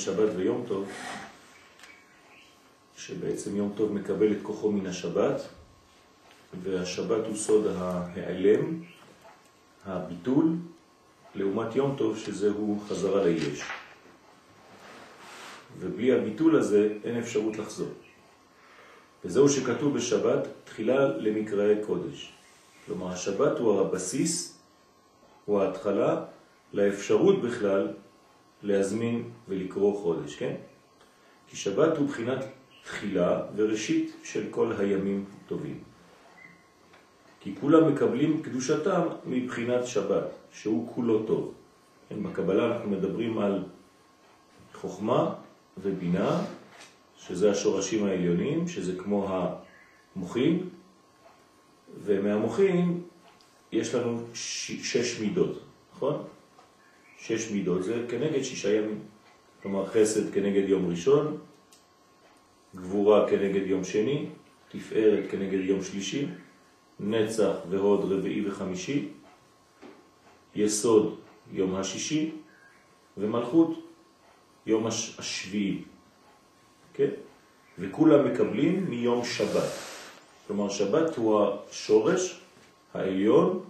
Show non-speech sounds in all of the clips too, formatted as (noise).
שבת ויום טוב, שבעצם יום טוב מקבל את כוחו מן השבת, והשבת הוא סוד ההיעלם, הביטול, לעומת יום טוב שזהו חזרה ליש. ובלי הביטול הזה אין אפשרות לחזור. וזהו שכתוב בשבת, תחילה למקראי קודש. כלומר, השבת הוא הבסיס, הוא ההתחלה, לאפשרות בכלל להזמין ולקרוא חודש, כן? כי שבת הוא בחינת תחילה וראשית של כל הימים טובים. כי כולם מקבלים קדושתם מבחינת שבת, שהוא כולו טוב. כן, בקבלה אנחנו מדברים על חוכמה ובינה, שזה השורשים העליונים, שזה כמו המוחים, ומהמוחים יש לנו שש מידות, נכון? שש מידות זה כנגד שישה ימים. כלומר חסד כנגד יום ראשון, גבורה כנגד יום שני, תפארת כנגד יום שלישי, נצח והוד רביעי וחמישי, יסוד יום השישי ומלכות יום השביעי. כן? וכולם מקבלים מיום שבת. כלומר שבת הוא השורש העליון,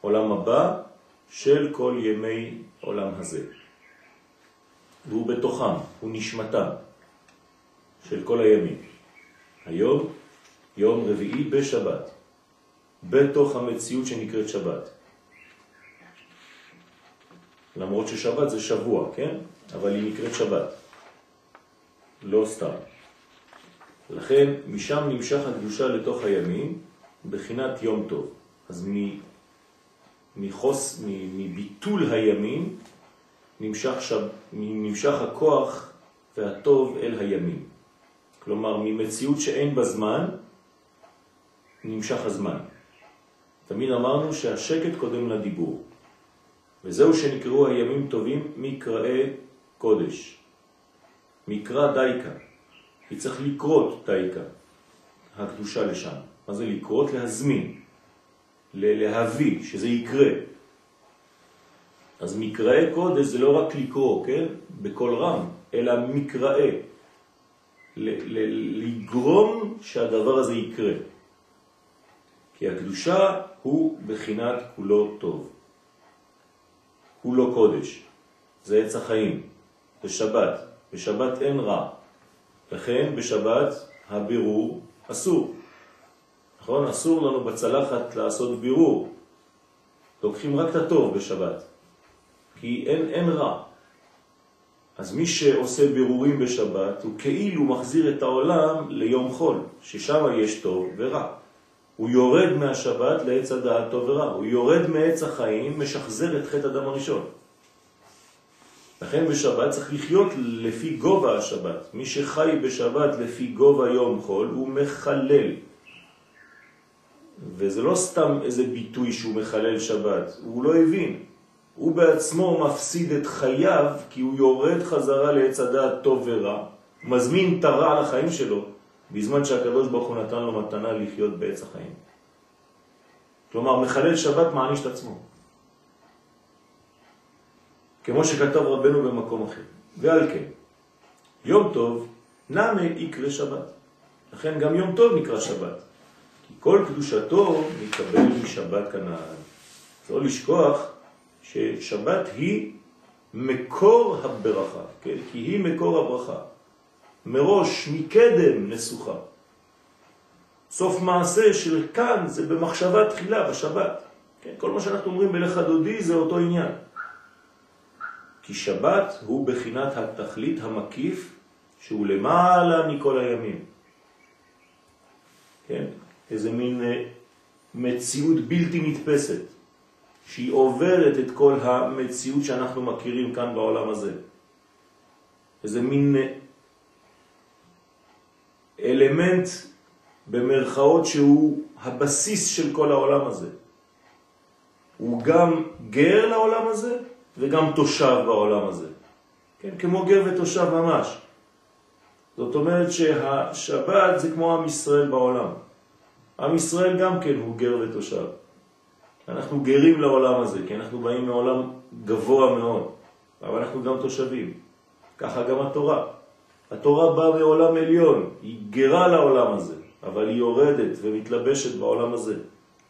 עולם הבא, של כל ימי עולם הזה. והוא בתוכם, הוא נשמתם של כל הימים. היום, יום רביעי בשבת, בתוך המציאות שנקראת שבת. למרות ששבת זה שבוע, כן? אבל היא נקראת שבת. לא סתם. לכן משם נמשך הקדושה לתוך הימים בחינת יום טוב. אז מחוס, מביטול הימים נמשך, שב, נמשך הכוח והטוב אל הימים. כלומר, ממציאות שאין בה זמן, נמשך הזמן. תמיד אמרנו שהשקט קודם לדיבור. וזהו שנקראו הימים טובים מקראי קודש. מקרא דייקה. כי צריך לקרות דייקה, הקדושה לשם. מה זה לקרות? להזמין. להביא, שזה יקרה. אז מקראי קודש זה לא רק לקרוא, כן? בכל רם, אלא מקראי. לגרום שהדבר הזה יקרה. כי הקדושה הוא בחינת כולו טוב. כולו קודש. זה עץ החיים. בשבת. בשבת אין רע. לכן בשבת הבירור אסור. נכון? אסור לנו בצלחת לעשות בירור. לוקחים רק את הטוב בשבת, כי אין, אין רע. אז מי שעושה בירורים בשבת הוא כאילו מחזיר את העולם ליום חול, ששם יש טוב ורע. הוא יורד מהשבת לעץ הדעת טוב ורע, הוא יורד מעץ החיים, משחזר את חטא אדם הראשון. לכן בשבת צריך לחיות לפי גובה השבת. מי שחי בשבת לפי גובה יום חול הוא מחלל. וזה לא סתם איזה ביטוי שהוא מחלל שבת, הוא לא הבין. הוא בעצמו מפסיד את חייו כי הוא יורד חזרה לעץ הדעת טוב ורע, מזמין את הרע לחיים שלו, בזמן שהקדוש ברוך הוא נתן לו מתנה לחיות בעץ החיים. כלומר, מחלל שבת מעניש את עצמו. כמו שכתב רבנו במקום אחר. ועל כן, יום טוב נמה יקרה שבת. לכן גם יום טוב נקרא שבת. כל קדושתו מתקבל משבת כנען. לא לשכוח ששבת היא מקור הברכה, כן? כי היא מקור הברכה. מראש, מקדם נסוכה. סוף מעשה של כאן זה במחשבה תחילה, בשבת. כן? כל מה שאנחנו אומרים בלך דודי זה אותו עניין. כי שבת הוא בחינת התכלית המקיף שהוא למעלה מכל הימים. כן? איזה מין אה, מציאות בלתי נתפסת, שהיא עוברת את כל המציאות שאנחנו מכירים כאן בעולם הזה. איזה מין אה, אלמנט במרכאות שהוא הבסיס של כל העולם הזה. הוא גם גר לעולם הזה וגם תושב בעולם הזה. כן, כמו גר ותושב ממש. זאת אומרת שהשבת זה כמו עם ישראל בעולם. עם ישראל גם כן הוא גר ותושב. אנחנו גרים לעולם הזה, כי אנחנו באים מעולם גבוה מאוד, אבל אנחנו גם תושבים. ככה גם התורה. התורה באה מעולם עליון, היא גרה לעולם הזה, אבל היא יורדת ומתלבשת בעולם הזה.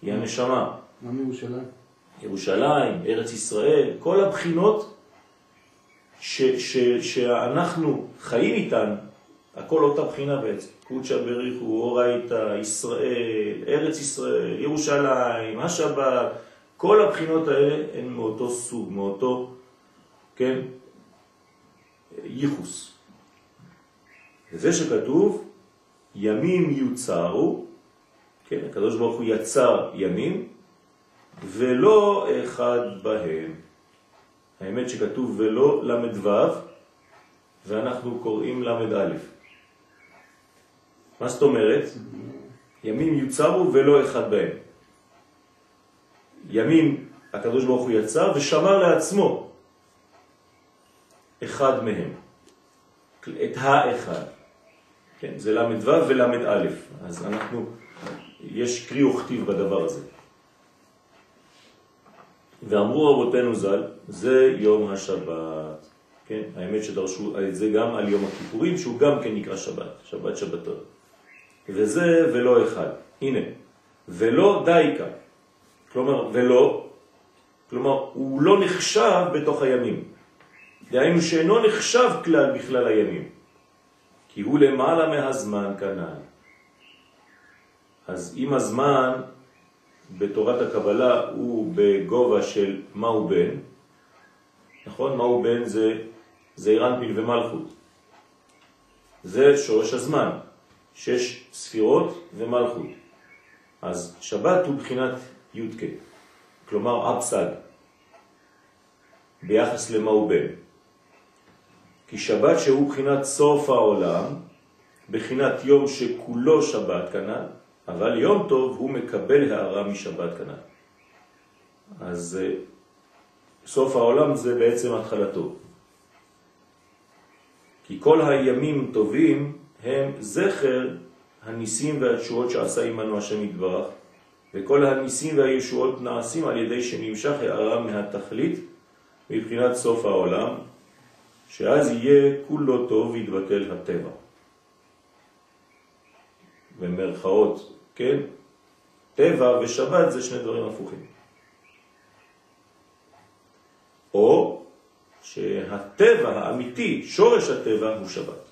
היא הנשמה. מה מירושלים? ירושלים, ארץ ישראל, כל הבחינות ש, ש, שאנחנו חיים איתן, הכל אותה בחינה בעצם. קודשא בריחו, אורייתא, ישראל, ארץ ישראל, ירושלים, השבת, כל הבחינות האלה הן מאותו סוג, מאותו, כן, ייחוס. וזה שכתוב, ימים יוצרו, כן, הקדוש ברוך הוא יצר ימים, ולא אחד בהם. האמת שכתוב ולא למד ו' ואנחנו קוראים למד א'. מה זאת אומרת? ימים יוצרו ולא אחד בהם. ימים הקדוש ברוך הוא יצר ושמר לעצמו אחד מהם. את האחד. כן, זה למד ו' ולמד א'. אז אנחנו, יש קרי וכתיב בדבר הזה. ואמרו רבותינו ז"ל, זה יום השבת. כן, האמת שדרשו את זה גם על יום הכיפורים, שהוא גם כן נקרא שבת, שבת שבתות. וזה ולא אחד. הנה, ולא דייקה. כלומר, ולא, כלומר, הוא לא נחשב בתוך הימים. דהיינו שאינו נחשב כלל בכלל הימים. כי הוא למעלה מהזמן כנ"ל. אז אם הזמן בתורת הקבלה הוא בגובה של מהו בן, נכון? מהו בן זה זעירנפין ומלכות. זה שורש הזמן, שש ספירות ומלכות. אז שבת הוא בחינת י"ק, כלומר אפסד, ביחס למהו בן. כי שבת שהוא בחינת סוף העולם, בחינת יום שכולו שבת כנ"ל, אבל יום טוב הוא מקבל הערה משבת כנ"ל. אז אה, סוף העולם זה בעצם התחלתו. כי כל הימים טובים הם זכר הניסים והתשועות שעשה עמנו השם יתברך, וכל הניסים והישועות נעשים על ידי שנמשך הערה מהתכלית מבחינת סוף העולם, שאז יהיה כולו טוב ויתבטל הטבע. במרכאות כן? טבע ושבת זה שני דברים הפוכים. או שהטבע האמיתי, שורש הטבע הוא שבת.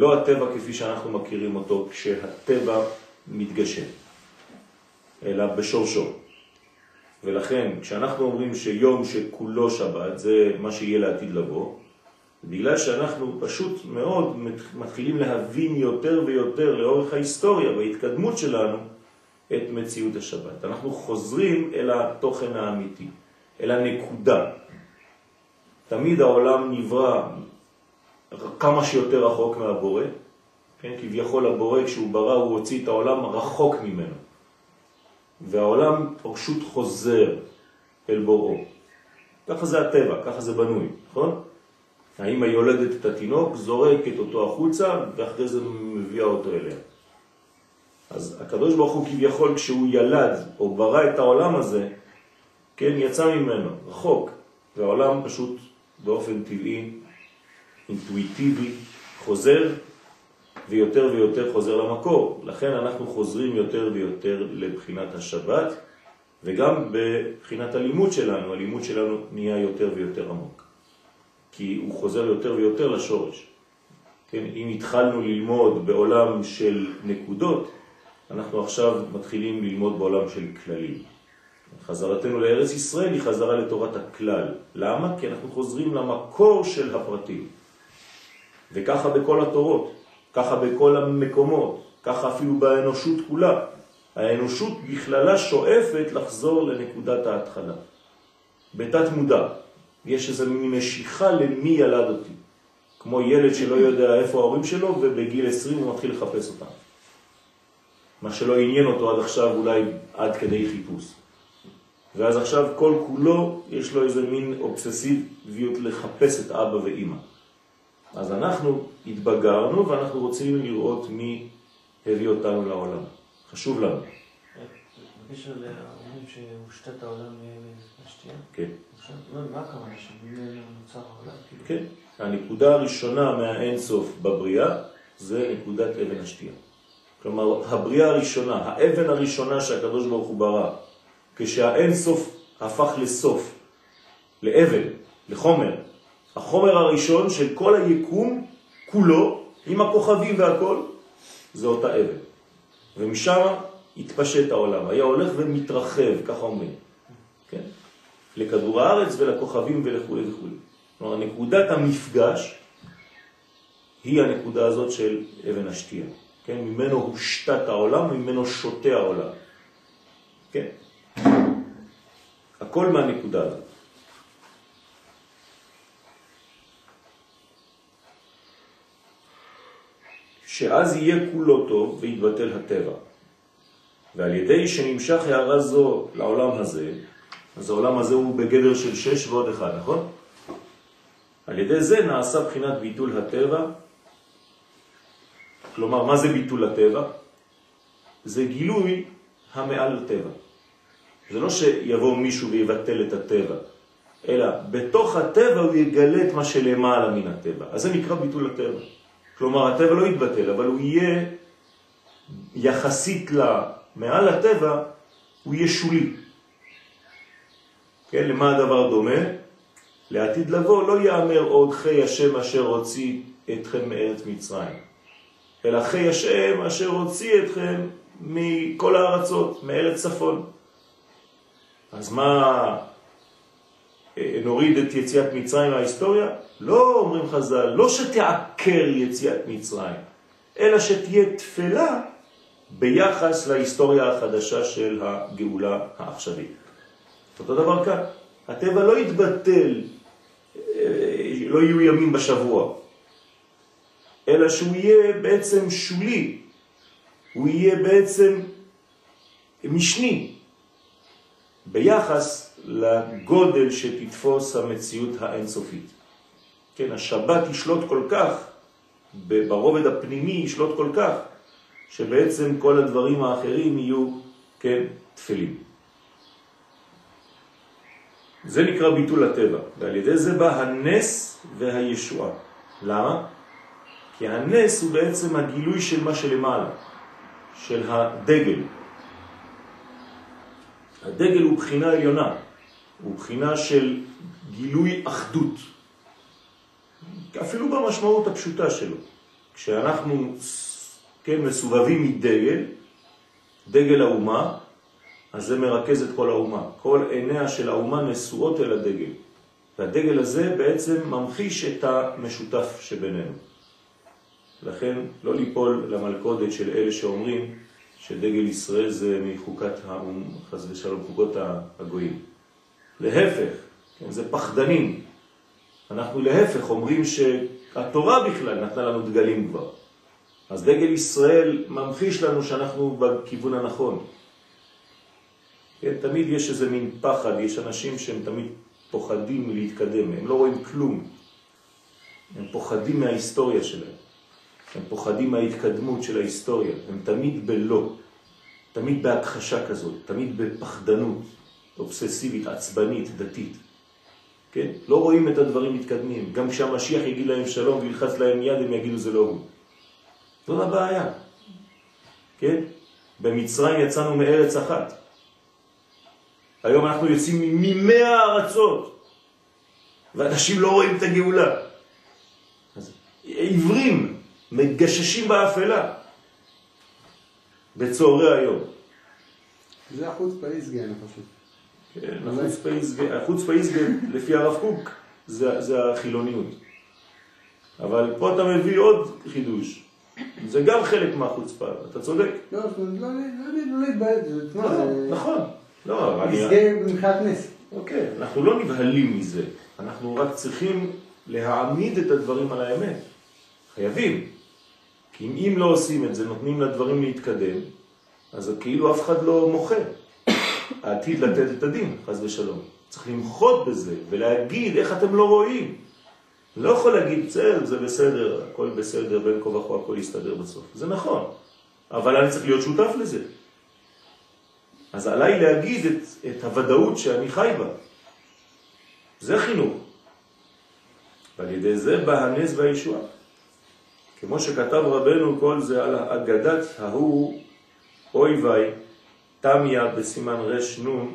לא הטבע כפי שאנחנו מכירים אותו כשהטבע מתגשם, אלא בשורשו. ולכן כשאנחנו אומרים שיום שכולו שבת זה מה שיהיה לעתיד לבוא, בגלל שאנחנו פשוט מאוד מתחילים להבין יותר ויותר לאורך ההיסטוריה וההתקדמות שלנו את מציאות השבת. אנחנו חוזרים אל התוכן האמיתי, אל הנקודה. תמיד העולם נברא כמה שיותר רחוק מהבורא, כן? כביכול הבורא כשהוא ברא הוא הוציא את העולם רחוק ממנו. והעולם פשוט חוזר אל בוראו. ככה זה הטבע, ככה זה בנוי, נכון? האמא יולדת את התינוק, זורקת אותו החוצה, ואחרי זה מביאה אותו אליה. אז הקדוש ברוך הוא כביכול כשהוא ילד או ברא את העולם הזה, כן, יצא ממנו, רחוק, והעולם פשוט באופן טבעי, אינטואיטיבי, חוזר ויותר ויותר חוזר למקור. לכן אנחנו חוזרים יותר ויותר לבחינת השבת, וגם בבחינת הלימוד שלנו, הלימוד שלנו נהיה יותר ויותר עמוק. כי הוא חוזר יותר ויותר לשורש. כן? אם התחלנו ללמוד בעולם של נקודות, אנחנו עכשיו מתחילים ללמוד בעולם של כללים. חזרתנו לארץ ישראל היא חזרה לתורת הכלל. למה? כי אנחנו חוזרים למקור של הפרטים. וככה בכל התורות, ככה בכל המקומות, ככה אפילו באנושות כולה. האנושות בכללה שואפת לחזור לנקודת ההתחלה. בתת מודע. יש איזו מין משיכה למי ילד אותי. כמו ילד שלא יודע איפה ההורים שלו, ובגיל 20 הוא מתחיל לחפש אותם. מה שלא עניין אותו עד עכשיו אולי עד כדי חיפוש. ואז עכשיו כל כולו יש לו איזה מין אובססיביות לחפש את אבא ואימא. אז אנחנו התבגרנו ואנחנו רוצים לראות מי הביא אותנו לעולם. חשוב לנו. בקשר לאומרים שהושתת העולם מהשתייה? כן. מה הכוונה שממנו נוצר העולם? כאילו? כן. הנקודה הראשונה מהאינסוף בבריאה זה נקודת אבן השתייה. כלומר, הבריאה הראשונה, האבן הראשונה שהקדוש ברוך הוא ברא, כשהאינסוף הפך לסוף, לאבן, לחומר, החומר הראשון של כל היקום כולו, עם הכוכבים והכל, זה אותה אבן. ומשם התפשט העולם, היה הולך ומתרחב, ככה אומרים, כן? לכדור הארץ ולכוכבים ולכו' וכו'. כלומר, נקודת המפגש היא הנקודה הזאת של אבן השתייה. כן? ממנו הושתת העולם, ממנו שותה העולם. כן? הכל מהנקודה הזאת. שאז יהיה כולו טוב ויתבטל הטבע. ועל ידי שנמשך הערה זו לעולם הזה, אז העולם הזה הוא בגדר של שש ועוד אחד, נכון? על ידי זה נעשה בחינת ביטול הטבע. כלומר, מה זה ביטול הטבע? זה גילוי המעל הטבע. זה לא שיבוא מישהו ויבטל את הטבע, אלא בתוך הטבע הוא יגלה את מה שלמעלה מן הטבע. אז זה נקרא ביטול הטבע. כלומר, הטבע לא יתבטל, אבל הוא יהיה יחסית לה, מעל הטבע, הוא יהיה שולי. כן, למה הדבר דומה? לעתיד לבוא לא יאמר עוד חי השם אשר הוציא אתכם מארץ מצרים, אלא חי השם אשר הוציא אתכם מכל הארצות, מארץ צפון. אז מה, אה, נוריד את יציאת מצרים מההיסטוריה? לא אומרים חז"ל, לא שתעקר יציאת מצרים, אלא שתהיה תפלה ביחס להיסטוריה החדשה של הגאולה העכשווית. אותו דבר כאן, הטבע לא יתבטל, אה, לא יהיו ימים בשבוע, אלא שהוא יהיה בעצם שולי, הוא יהיה בעצם משני, ביחס לגודל שתתפוס המציאות האינסופית. כן, השבת ישלוט כל כך, ברובד הפנימי ישלוט כל כך, שבעצם כל הדברים האחרים יהיו, כן, תפלים. זה נקרא ביטול הטבע, ועל ידי זה בא הנס והישועה. למה? כי הנס הוא בעצם הגילוי של מה שלמעלה, של הדגל. הדגל הוא בחינה עליונה, הוא בחינה של גילוי אחדות, אפילו במשמעות הפשוטה שלו. כשאנחנו כן, מסובבים מדגל, דגל האומה, אז זה מרכז את כל האומה. כל עיניה של האומה נשואות אל הדגל. והדגל הזה בעצם ממחיש את המשותף שבינינו. לכן לא ליפול למלכודת של אלה שאומרים שדגל ישראל זה מחוקת האום, חס ושלום, חוקות הגויים. להפך, כן, זה פחדנים. אנחנו להפך אומרים שהתורה בכלל נתנה לנו דגלים כבר. אז דגל ישראל ממחיש לנו שאנחנו בכיוון הנכון. כן, תמיד יש איזה מין פחד, יש אנשים שהם תמיד פוחדים להתקדם, הם לא רואים כלום. הם פוחדים מההיסטוריה שלהם. הם פוחדים מההתקדמות של ההיסטוריה, הם תמיד בלא, תמיד בהכחשה כזאת, תמיד בפחדנות אובססיבית, עצבנית, דתית. כן? לא רואים את הדברים מתקדמים. גם כשהמשיח יגיד להם שלום וילחץ להם יד, הם יגידו זה לא הוא. זאת הבעיה. כן? במצרים יצאנו מארץ אחת. היום אנחנו יוצאים ממאה ארצות, ואנשים לא רואים את הגאולה. אז עיוורים, מגששים באפלה, בצהרי היום. זה החוץ פאיסגה, אני חושב. כן, החוץ פאיסגה, לפי הרב קוק, זה, זה החילוניות. אבל פה אתה מביא עוד חידוש. זה גם חלק מהחוצפה, אתה צודק. לא, לא להתבייש, לא, לא, נכון. לא, אני... פאיסגה מבחינת נס. אוקיי, אנחנו לא נבהלים מזה, אנחנו רק צריכים להעמיד את הדברים על האמת. חייבים. כי אם לא עושים את זה, נותנים לדברים להתקדם, אז כאילו אף אחד לא מוחה. העתיד לתת את הדין, חז ושלום. צריך למחות בזה ולהגיד איך אתם לא רואים. לא יכול להגיד, בסדר, זה בסדר, הכל בסדר, בין כה וכה הכל יסתדר בסוף. זה נכון, אבל אני צריך להיות שותף לזה. אז עליי להגיד את, את הוודאות שאני חי בה. זה חינוך. ועל ידי זה בא הנס והישועה. כמו שכתב רבנו כל זה על אגדת ההוא אוי ואי, תמיה בסימן רש נון,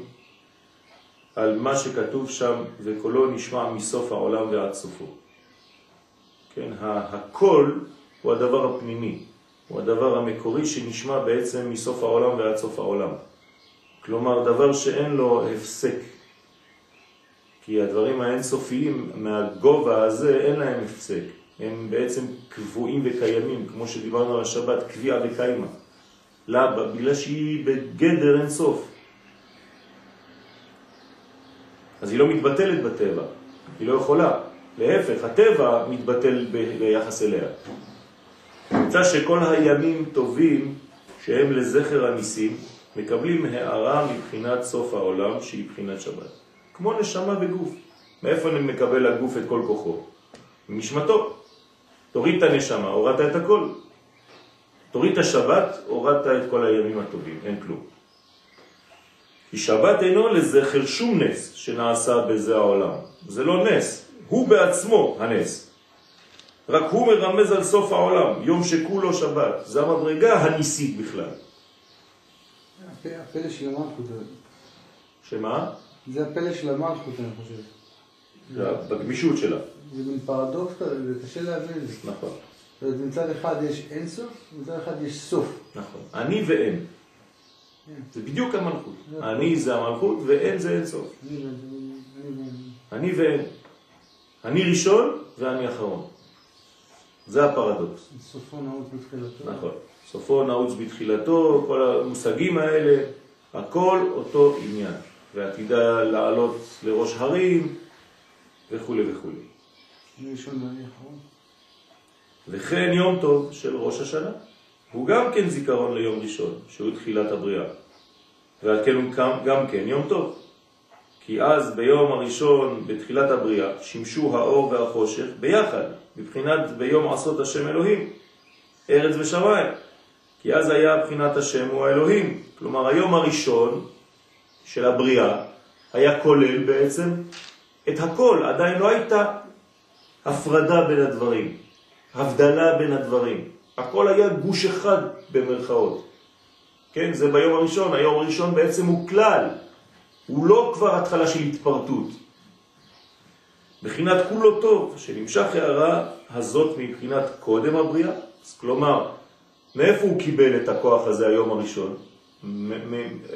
על מה שכתוב שם, וקולו נשמע מסוף העולם ועד סופו. כן, הקול הוא הדבר הפנימי, הוא הדבר המקורי שנשמע בעצם מסוף העולם ועד סוף העולם. כלומר, דבר שאין לו הפסק. כי הדברים האינסופיים מהגובה הזה אין להם הפסק. הם בעצם קבועים וקיימים, כמו שדיברנו על השבת, קביעה וקיימה. למה? בגלל שהיא בגדר אינסוף. אז היא לא מתבטלת בטבע, היא לא יכולה. להפך, הטבע מתבטל ביחס אליה. נמצא שכל הימים טובים שהם לזכר הניסים מקבלים הערה מבחינת סוף העולם שהיא בחינת שבת. כמו נשמה בגוף. מאיפה אני מקבל הגוף את כל כוחו? משמתו. תוריד את הנשמה, הורדת את הכל. תוריד את השבת, הורדת את כל הימים הטובים, אין כלום. כי שבת אינו לזכר שום נס שנעשה בזה העולם. זה לא נס, הוא בעצמו הנס. רק הוא מרמז על סוף העולם, יום שכולו שבת. זה המדרגה הניסית בכלל. הפלא של המלכות. שמה? זה הפלא של המלכות, אני חושב. בגמישות שלה. זה מין פרדוקס כזה, זה קשה להבין זה. נכון. זאת אומרת, מצד אחד יש אין סוף, מצד אחד יש סוף. נכון. אני ואין. כן. זה בדיוק המלכות. אני זה המלכות ואין זה אין סוף. אני ואין. אני ראשון ואני אחרון. זה הפרדוקס. סופו נעוץ בתחילתו. נכון. סופו נעוץ בתחילתו, כל המושגים האלה, הכל אותו עניין. ועתידה לעלות לראש הרים וכו' וכו'. אני ראשון ואני אחרון. וכן יום טוב של ראש השנה. הוא גם כן זיכרון ליום ראשון, שהוא תחילת הבריאה. ועל כן הוא גם, כן יום טוב. כי אז ביום הראשון, בתחילת הבריאה, שימשו האור והחושך ביחד, בבחינת ביום עשות השם אלוהים, ארץ ושמיים. כי אז היה בחינת השם הוא האלוהים. כלומר, היום הראשון של הבריאה היה כולל בעצם את הכל, עדיין לא הייתה הפרדה בין הדברים, הבדלה בין הדברים. הכל היה גוש אחד במרכאות. כן, זה ביום הראשון, היום הראשון בעצם הוא כלל, הוא לא כבר התחלה של התפרטות. בחינת כולו טוב, שנמשך הערה הזאת מבחינת קודם הבריאה, אז כלומר, מאיפה הוא קיבל את הכוח הזה היום הראשון?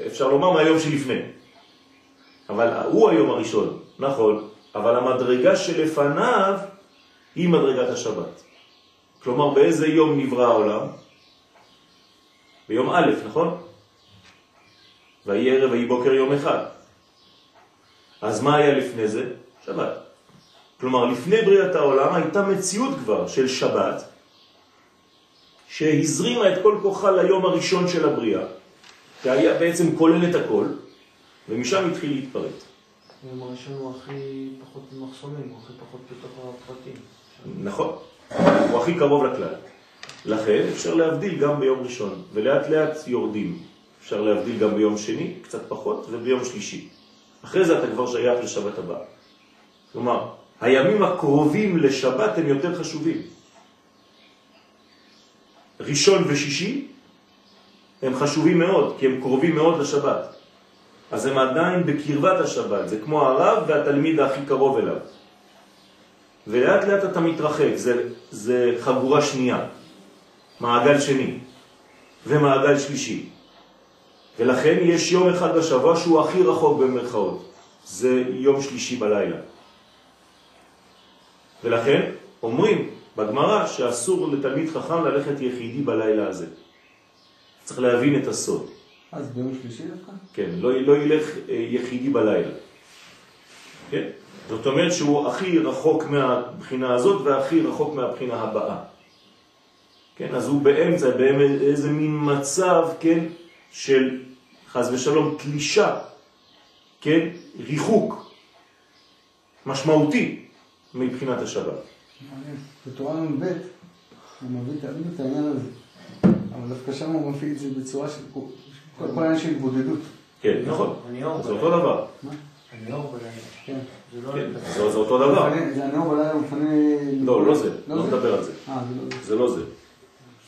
אפשר לומר מהיום שלפני. אבל הוא היום הראשון, נכון, אבל המדרגה שלפניו היא מדרגת השבת. כלומר, באיזה יום נברא העולם? ביום א', נכון? ויהי ערב ויהי בוקר יום אחד. אז מה היה לפני זה? שבת. כלומר, לפני בריאת העולם הייתה מציאות כבר של שבת, שהזרימה את כל כוחה ליום הראשון של הבריאה, שהיה בעצם כולל את הכל, ומשם התחיל להתפרט. היום הראשון הוא הכי פחות מחסומים, הוא הכי פחות בתוך הפרטים. נכון, הוא הכי קרוב לכלל. לכן אפשר להבדיל גם ביום ראשון, ולאט לאט יורדים. אפשר להבדיל גם ביום שני, קצת פחות, וביום שלישי. אחרי זה אתה כבר שייך לשבת הבאה. כלומר, הימים הקרובים לשבת הם יותר חשובים. ראשון ושישי הם חשובים מאוד, כי הם קרובים מאוד לשבת. אז הם עדיין בקרבת השבת, זה כמו הרב והתלמיד הכי קרוב אליו. ולאט לאט אתה מתרחק, זה, זה חגורה שנייה, מעגל שני ומעגל שלישי. ולכן יש יום אחד בשבוע שהוא הכי רחוק במרכאות, זה יום שלישי בלילה. ולכן אומרים בגמרא שאסור לתלמיד חכם ללכת יחידי בלילה הזה. צריך להבין את הסוד. אז ביום שלישי דווקא? כן, לא, לא ילך אה, יחידי בלילה. כן? זאת אומרת שהוא הכי רחוק מהבחינה הזאת והכי רחוק מהבחינה הבאה. כן, אז הוא באמצע, באיזה מין מצב, כן, של חז ושלום תלישה, כן, ריחוק משמעותי מבחינת השבת. בתורה נ"ב הוא מביא תמיד את העניין הזה. אבל דווקא שם הוא מביא את זה בצורה של... כל העניין של התבודדות. כן, נכון. זה אותו דבר. מה? אני אור בלילה. כן. זה לא... אותו דבר. זה הנאור בלילה, הוא מפנה... לא, לא זה, לא נדבר על זה. אה, זה לא זה. זה לא זה.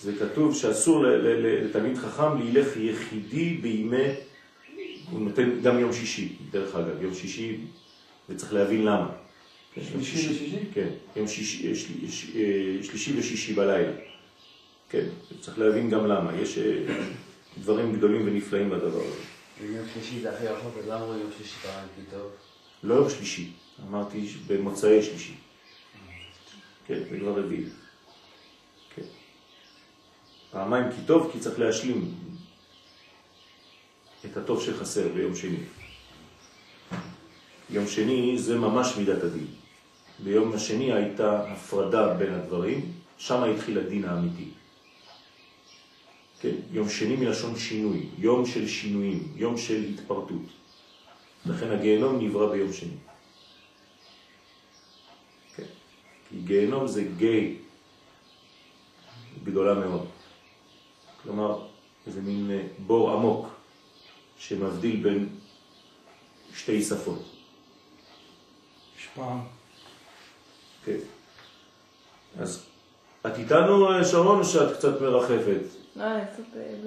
זה כתוב שאסור לתלמיד חכם להילך יחידי בימי, הוא נותן גם יום שישי, דרך אגב, יום שישי, וצריך להבין למה. יום שלישי ושישי? כן, יום שישי, אה, אה, שלישי ושישי בלילה. כן, צריך להבין גם למה, יש דברים גדולים ונפלאים בדבר הזה. יום שלישי זה הכי רחוק, אז למה יום שלישי פעם טוב? לא יום שלישי, אמרתי במוצאי שלישי. כן, זה כבר רביעי. כן. פעמיים כי טוב, כי צריך להשלים את הטוב שחסר ביום שני. יום שני זה ממש מידת הדין. ביום השני הייתה הפרדה בין הדברים, שם התחיל הדין האמיתי. כן, יום שני מלשון שינוי, יום של שינויים, יום של התפרטות. לכן הגיהנום נברא ביום שני. כן. כי גיהנום זה גיי גדולה מאוד. כלומר, איזה מין אה, בור עמוק שמבדיל בין שתי שפות. יש פעם. כן. אז את איתנו, אה, שרון, או שאת קצת מרחפת? לא.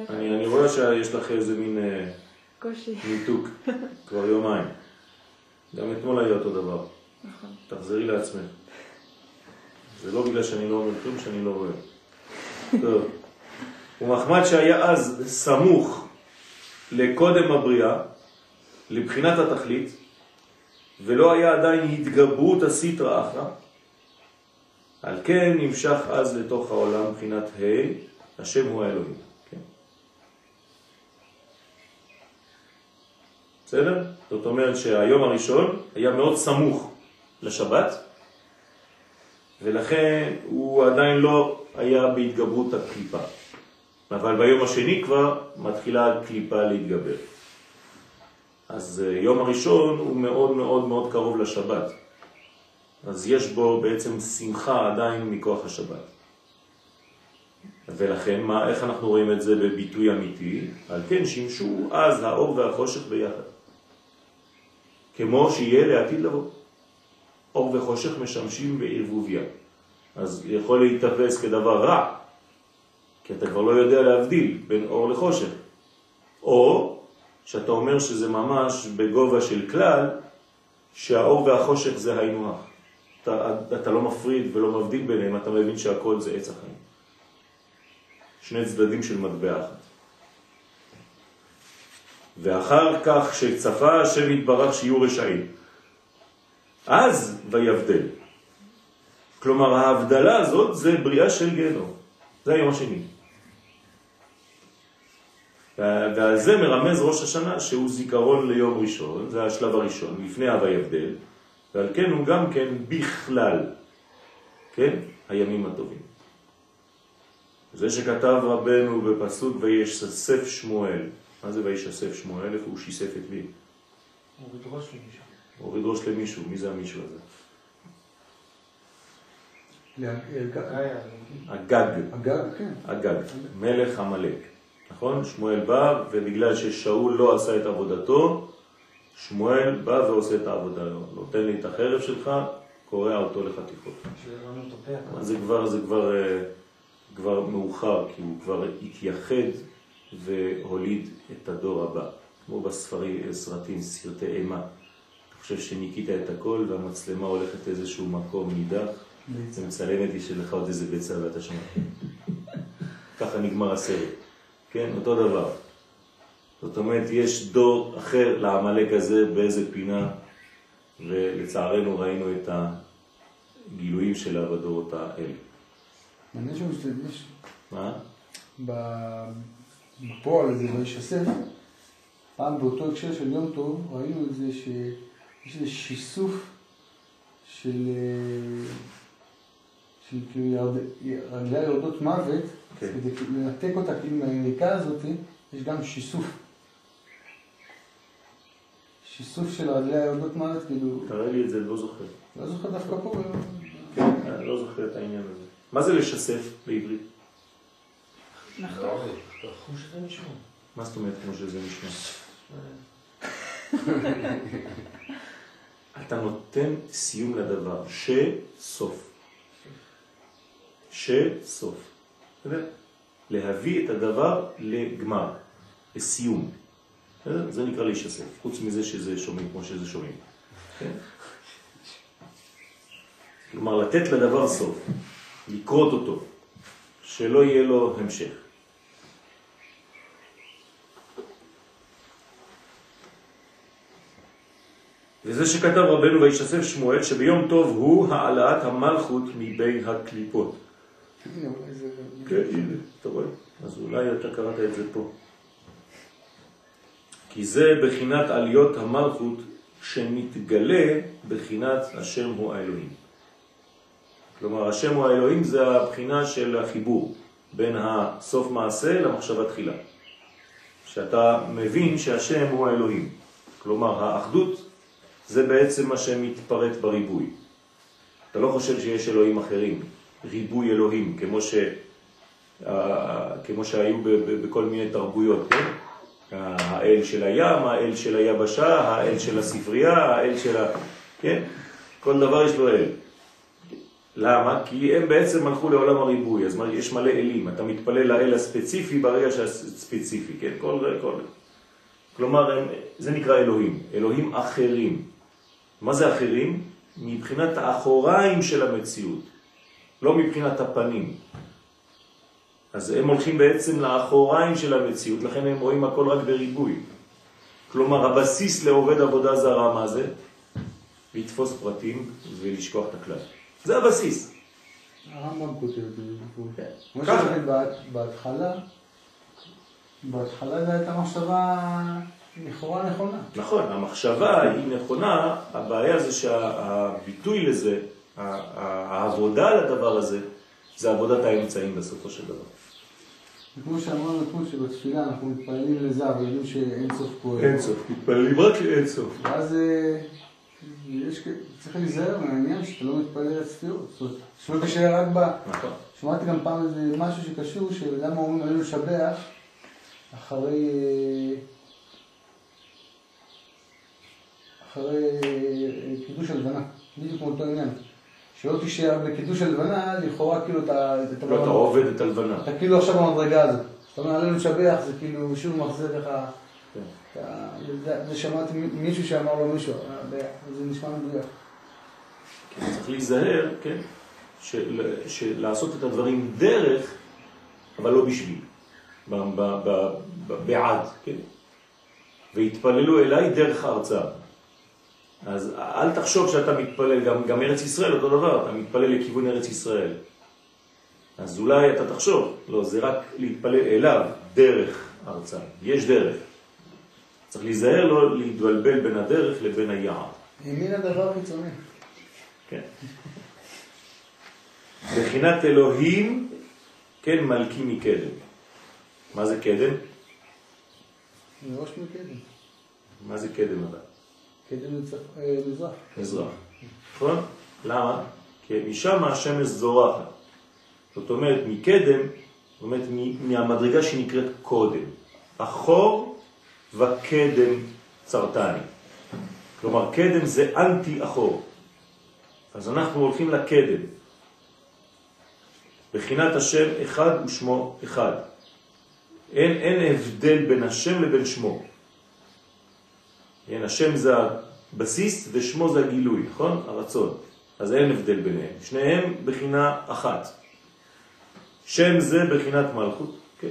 אני, אני רואה שיש לך איזה מין אה, קושי. ניתוק (laughs) כבר יומיים. גם אתמול היה אותו דבר. נכון. תחזרי לעצמך. זה לא בגלל שאני לא אומר כלום שאני לא רואה. טוב. ומחמד שהיה אז סמוך לקודם הבריאה, לבחינת התכלית, ולא היה עדיין התגברות הסיטרא אחרא, על כן נמשך אז לתוך העולם מבחינת ה', השם הוא האלוהים. כן. בסדר? זאת אומרת שהיום הראשון היה מאוד סמוך לשבת, ולכן הוא עדיין לא היה בהתגברות הקליפה. אבל ביום השני כבר מתחילה הקליפה להתגבר. אז אה, יום הראשון הוא מאוד מאוד מאוד קרוב לשבת. אז יש בו בעצם שמחה עדיין מכוח השבת. ולכן, מה, איך אנחנו רואים את זה בביטוי אמיתי? על כן שימשו אז האור והחושך ביחד. כמו שיהיה לעתיד לבוא. אור וחושך משמשים בערבוביה. אז יכול להתאפס כדבר רע, כי אתה כבר לא יודע להבדיל בין אור לחושך. או שאתה אומר שזה ממש בגובה של כלל, שהאור והחושך זה היינו. אתה, אתה לא מפריד ולא מבדיל ביניהם, אתה מבין שהכל זה עץ החיים. שני צדדים של מטבע אחת. ואחר כך שצפה השם יתברך שיהיו רשעים. אז ויבדל. כלומר ההבדלה הזאת זה בריאה של גיהנום. זה היום השני. ועל זה מרמז ראש השנה שהוא זיכרון ליום ראשון, זה השלב הראשון, לפני הווה יבדל, ועל כן הוא גם כן בכלל, כן, הימים הטובים. זה שכתב רבנו בפסוק וישסף שמואל, מה זה וישסף שמואל? איפה הוא שיסף את מי? הוא בדרוש למישהו. הוריד ראש למישהו, מי זה המישהו הזה? היה, הגג, הגג, כן. הגג, מלך המלך, נכון? שמואל בא, ובגלל ששאול לא עשה את עבודתו, שמואל בא ועושה את העבודה, נותן לי את החרב שלך, קורע אותו לחתיכות. זה כבר, זה כבר, אה, כבר מאוחר, כי הוא כבר התייחד והוליד את הדור הבא. כמו בספרי, סרטים, סרטי אימה. חושב שניקית את הכל והמצלמה הולכת איזשהו מקום נידח, ומצלמת לי שלך עוד איזה ביצה ואתה שומע. ככה נגמר הסרט. כן, אותו דבר. זאת אומרת, יש דור אחר לעמלק הזה באיזה פינה, ולצערנו ראינו את הגילויים שלה בדורות האלה. מעניין שהוא משתמש מה? בפועל הזה, בישסף, פעם באותו הקשר של יום טוב, ראינו את זה שיש איזה שיסוף של, אה, של כאילו ירד- רגליה יורדות מוות, כן. כדי כאילו לנתק אותה כאילו מהיריקה הזאת, יש גם שיסוף. שיסוף של רגליה יורדות מוות, כאילו, תראה לי את זה, לא זוכר. לא זוכר דווקא פה. כן, אני לא זוכר את העניין הזה. מה זה לשסף בעברית? נכון. כמו שזה נשמע. מה זאת אומרת כמו שזה נשמע? (laughs) אתה נותן סיום לדבר, שסוף. שסוף. להביא את הדבר לגמר, לסיום. זה נקרא להישסף, חוץ מזה שזה שומעים כמו שזה שומעים. כן? כלומר, לתת לדבר סוף, לקרות אותו, שלא יהיה לו המשך. וזה שכתב רבנו וישסף שמואל שביום טוב הוא העלאת המלכות מבין הקליפות. הנה, אולי זה... כן, הנה, אתה רואה? אז אולי אתה קראת את זה פה. כי זה בחינת עליות המלכות שמתגלה בחינת השם הוא האלוהים. כלומר, השם הוא האלוהים זה הבחינה של החיבור בין הסוף מעשה למחשבה תחילה. שאתה מבין שהשם הוא האלוהים. כלומר, האחדות זה בעצם מה שמתפרט בריבוי. אתה לא חושב שיש אלוהים אחרים, ריבוי אלוהים, כמו, ש, כמו שהיו בכל מיני תרבויות, כן? האל של הים, האל של היבשה, האל של הספרייה, האל של ה... כן? כל דבר יש לו אל. למה? כי הם בעצם הלכו לעולם הריבוי, אז יש מלא אלים, אתה מתפלל לאל הספציפי ברגע שהספציפי, כן? כל, כל... כלומר, הם, זה נקרא אלוהים, אלוהים אחרים. מה זה אחרים? מבחינת האחוריים של המציאות, לא מבחינת הפנים. אז הם הולכים בעצם לאחוריים של המציאות, לכן הם רואים הכל רק בריבוי. כלומר, הבסיס לעובד עבודה זרה, מה זה? לתפוס פרטים ולשכוח את הכלל. זה הבסיס. הרמב"ם כותב את זה. כן. כמו. שאמרתי בהתחלה, בהתחלה זו הייתה מחשבה לכאורה נכונה. נכון, המחשבה היא נכונה, הבעיה זה שהביטוי לזה, העבודה על הדבר הזה, זה עבודת האמצעים בסופו של דבר. וכמו שאמרנו אתמול שבתפילה אנחנו מתפללים לזה, אבל יודעים שאין סוף פועל. מתפללים רק לאין סוף. ואז אה, יש, צריך להיזהר מהעניין שאתה לא מתפלל לצפירות. זאת אומרת, שלא תישאר רק ב... נכון. שמעתי גם פעם איזה משהו שקשור, שלמה אומרים עלינו לשבח אחרי... אה, אחרי אה, קידוש הלבנה, בדיוק כמו אותו עניין. שלא תישאר בקידוש הלבנה, לכאורה כאילו אתה... לא, אתה עובד את הלבנה. אתה כאילו עכשיו במדרגה הזאת. זאת אומרת, עלינו לשבח, זה כאילו שוב מחזיר לך... כן. זה- שמעתי מישהו שאמר לו מישהו, אה, זה נשמע מדויק. צריך להיזהר, כן, של, של לעשות את הדברים דרך, אבל לא בשביל, ב, ב, ב, ב, בעד, כן? והתפללו אליי דרך ההרצאה. אז אל תחשוב שאתה מתפלל, גם, גם ארץ ישראל אותו דבר, אתה מתפלל לכיוון ארץ ישראל. אז אולי אתה תחשוב, לא, זה רק להתפלל אליו דרך ההרצאה. יש דרך. צריך להיזהר לא להתבלבל בין הדרך לבין היעד. ימין הדבר חיצוני. כן. בחינת אלוהים, כן, מלכי מקדם. מה זה קדם? מראש מקדם. מה זה קדם אבל? קדם לצפ- אה. מזרח. נכון? למה? כי משם השמש זורחת. זאת אומרת, מקדם, זאת אומרת, מהמדרגה שנקראת קודם. אחור וקדם צרטני. כלומר, קדם זה אנטי אחור. אז אנחנו הולכים לקדם. בחינת השם אחד ושמו אחד. אין, אין הבדל בין השם לבין שמו. כן, השם זה הבסיס ושמו זה הגילוי, נכון? הרצון. אז אין הבדל ביניהם. שניהם בחינה אחת. שם זה בחינת מלכות, כן?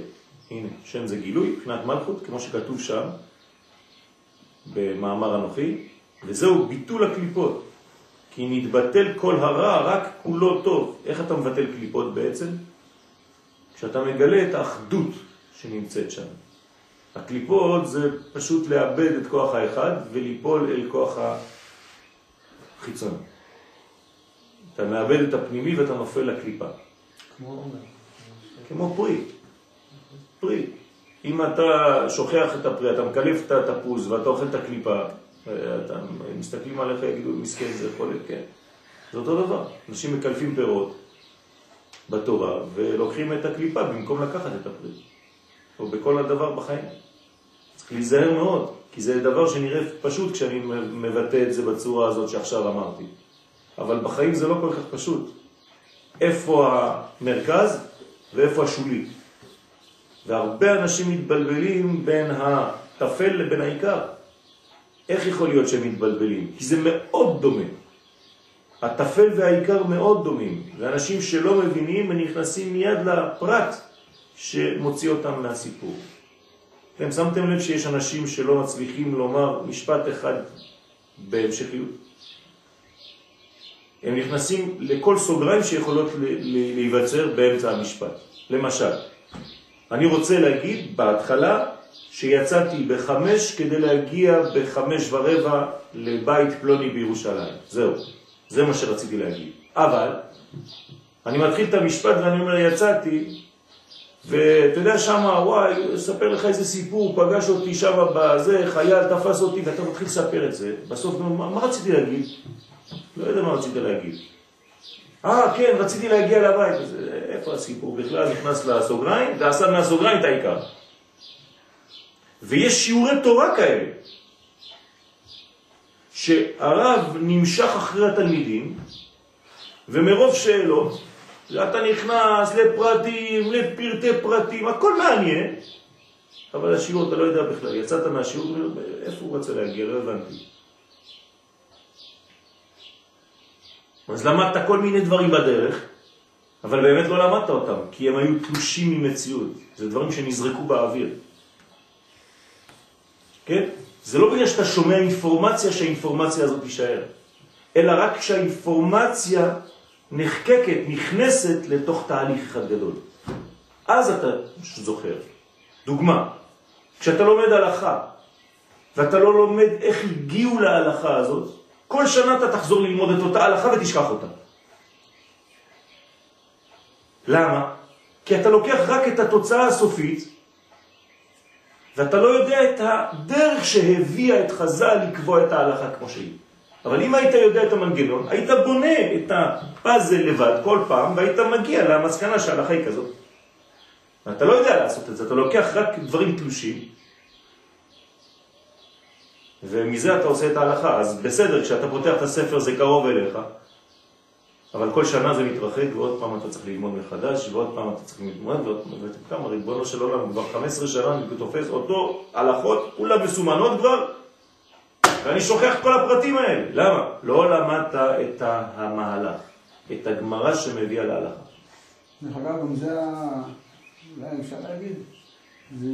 הנה, שם זה גילוי, בחינת מלכות, כמו שכתוב שם במאמר אנוכי, וזהו ביטול הקליפות. כי נתבטל כל הרע, רק כולו טוב. איך אתה מבטל קליפות בעצם? כשאתה מגלה את האחדות שנמצאת שם. הקליפות זה פשוט לאבד את כוח האחד וליפול אל כוח החיצון. אתה מאבד את הפנימי ואתה נופל לקליפה. כמו פרי. פרי. אם אתה שוכח את הפרי, אתה מקלף את התפוז ואתה אוכל את הקליפה, אתה, מסתכלים עליך, יגידו, מסכן, זה חולה, כן. זה אותו דבר. אנשים מקלפים פירות בתורה ולוקחים את הקליפה במקום לקחת את הפרי. או בכל הדבר בחיים. צריך להיזהר מאוד, כי זה דבר שנראה פשוט כשאני מבטא את זה בצורה הזאת שעכשיו אמרתי. אבל בחיים זה לא כל כך פשוט. איפה המרכז ואיפה השולי. והרבה אנשים מתבלבלים בין הטפל לבין העיקר. איך יכול להיות שהם מתבלבלים? כי זה מאוד דומה. הטפל והעיקר מאוד דומים, ואנשים שלא מבינים נכנסים מיד לפרט שמוציא אותם מהסיפור. אתם שמתם לב שיש אנשים שלא מצליחים לומר משפט אחד בהמשכיות? הם נכנסים לכל סוגריים שיכולות להיווצר באמצע המשפט. למשל, אני רוצה להגיד בהתחלה שיצאתי בחמש כדי להגיע בחמש ורבע לבית פלוני בירושלים. זהו, זה מה שרציתי להגיד. אבל אני מתחיל את המשפט ואני אומר יצאתי ואתה יודע שמה, וואי, אספר לך איזה סיפור, פגש אותי שם בזה, חייל תפס אותי, ואתה מתחיל לספר את זה, בסוף מה, מה רציתי להגיד? לא יודע מה רציתי להגיד. אה, כן, רציתי להגיע לבית. איפה הסיפור? בכלל נכנס לסוגריים ועשה מהסוגריים את העיקר. ויש שיעורי תורה כאלה, שהרב נמשך אחרי התלמידים, ומרוב שאלות, אתה נכנס לפרטים, לפרטי פרטים, הכל מעניין, אבל השיעור אתה לא יודע בכלל, יצאת מהשיעור, איפה הוא רצה להגיע? לא הבנתי. אז למדת כל מיני דברים בדרך, אבל באמת לא למדת אותם, כי הם היו תלושים ממציאות. זה דברים שנזרקו באוויר. כן? זה לא בגלל שאתה שומע אינפורמציה שהאינפורמציה הזאת תישאר, אלא רק כשהאינפורמציה נחקקת, נכנסת לתוך תהליך אחד גדול. אז אתה זוכר. דוגמה, כשאתה לומד הלכה, ואתה לא לומד איך הגיעו להלכה הזאת, כל שנה אתה תחזור ללמוד את אותה הלכה ותשכח אותה. למה? כי אתה לוקח רק את התוצאה הסופית, ואתה לא יודע את הדרך שהביאה את חז"ל לקבוע את ההלכה כמו שהיא. אבל אם היית יודע את המנגנון, היית בונה את הפאזל לבד כל פעם, והיית מגיע למסקנה שההלכה היא כזאת. אתה לא יודע לעשות את זה, אתה לוקח רק דברים תלושים, ומזה אתה עושה את ההלכה. אז בסדר, כשאתה פותח את הספר זה קרוב אליך, אבל כל שנה זה מתרחק, ועוד פעם אתה צריך ללמוד מחדש, ועוד פעם אתה צריך ללמוד, ועוד פעם, כמה ריבונו של עולם, כבר 15 שנה אני תופס אותו הלכות, כולה מסומנות כבר, ואני שוכח כל הפרטים האלה. למה? לא למדת את המהלך, את הגמרה שמביאה להלכה. דרך אגב, גם זה, אולי אפשר להגיד, זה,